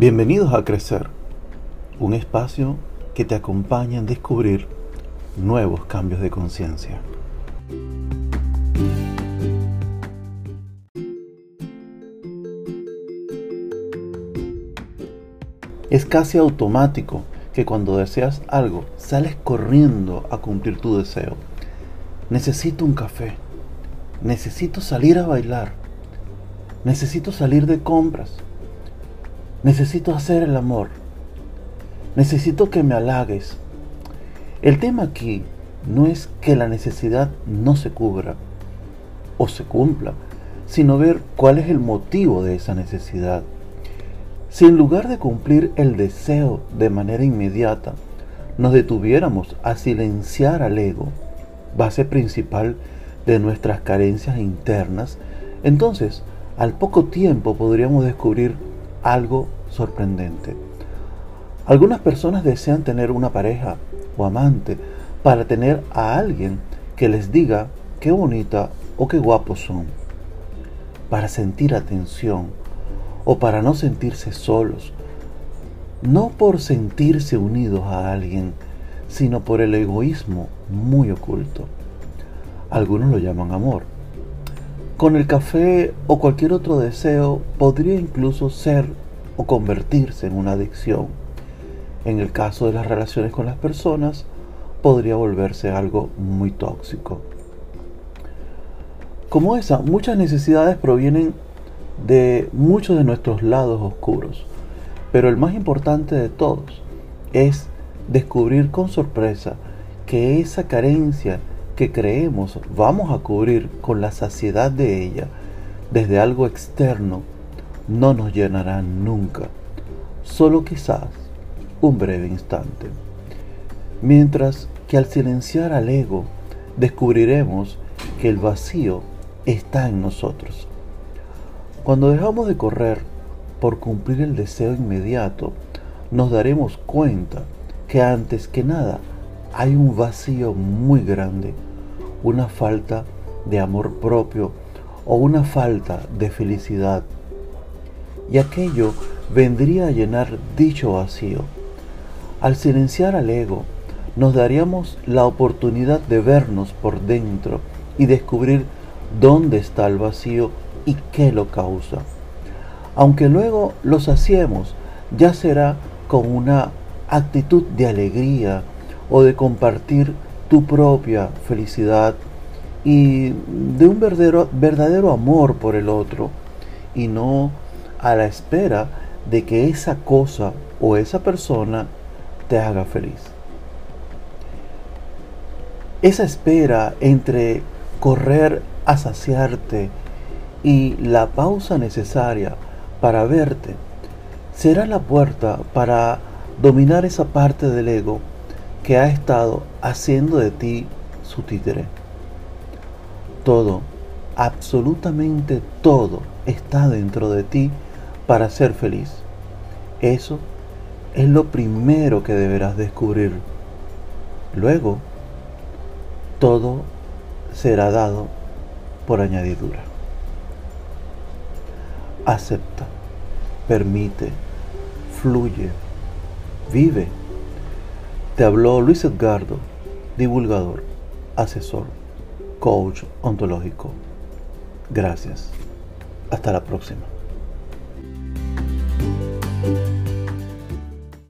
Bienvenidos a Crecer, un espacio que te acompaña en descubrir nuevos cambios de conciencia. Es casi automático que cuando deseas algo sales corriendo a cumplir tu deseo. Necesito un café. Necesito salir a bailar. Necesito salir de compras. Necesito hacer el amor. Necesito que me halagues. El tema aquí no es que la necesidad no se cubra o se cumpla, sino ver cuál es el motivo de esa necesidad. Si en lugar de cumplir el deseo de manera inmediata, nos detuviéramos a silenciar al ego, base principal de nuestras carencias internas, entonces al poco tiempo podríamos descubrir algo sorprendente. Algunas personas desean tener una pareja o amante para tener a alguien que les diga qué bonita o qué guapos son, para sentir atención, o para no sentirse solos, no por sentirse unidos a alguien, sino por el egoísmo muy oculto. Algunos lo llaman amor. Con el café o cualquier otro deseo podría incluso ser o convertirse en una adicción. En el caso de las relaciones con las personas, podría volverse algo muy tóxico. Como esa, muchas necesidades provienen de muchos de nuestros lados oscuros. Pero el más importante de todos es descubrir con sorpresa que esa carencia que creemos vamos a cubrir con la saciedad de ella desde algo externo no nos llenará nunca, solo quizás un breve instante. Mientras que al silenciar al ego descubriremos que el vacío está en nosotros. Cuando dejamos de correr por cumplir el deseo inmediato, nos daremos cuenta que antes que nada hay un vacío muy grande, una falta de amor propio o una falta de felicidad. Y aquello vendría a llenar dicho vacío. Al silenciar al ego, nos daríamos la oportunidad de vernos por dentro y descubrir dónde está el vacío y qué lo causa. Aunque luego lo saciemos, ya será con una actitud de alegría o de compartir tu propia felicidad y de un verdadero, verdadero amor por el otro y no a la espera de que esa cosa o esa persona te haga feliz. Esa espera entre correr a saciarte y la pausa necesaria para verte será la puerta para dominar esa parte del ego que ha estado haciendo de ti su títere. Todo, absolutamente todo está dentro de ti para ser feliz. Eso es lo primero que deberás descubrir. Luego, todo será dado por añadidura acepta, permite, fluye, vive. Te habló Luis Edgardo, divulgador, asesor, coach ontológico. Gracias. Hasta la próxima.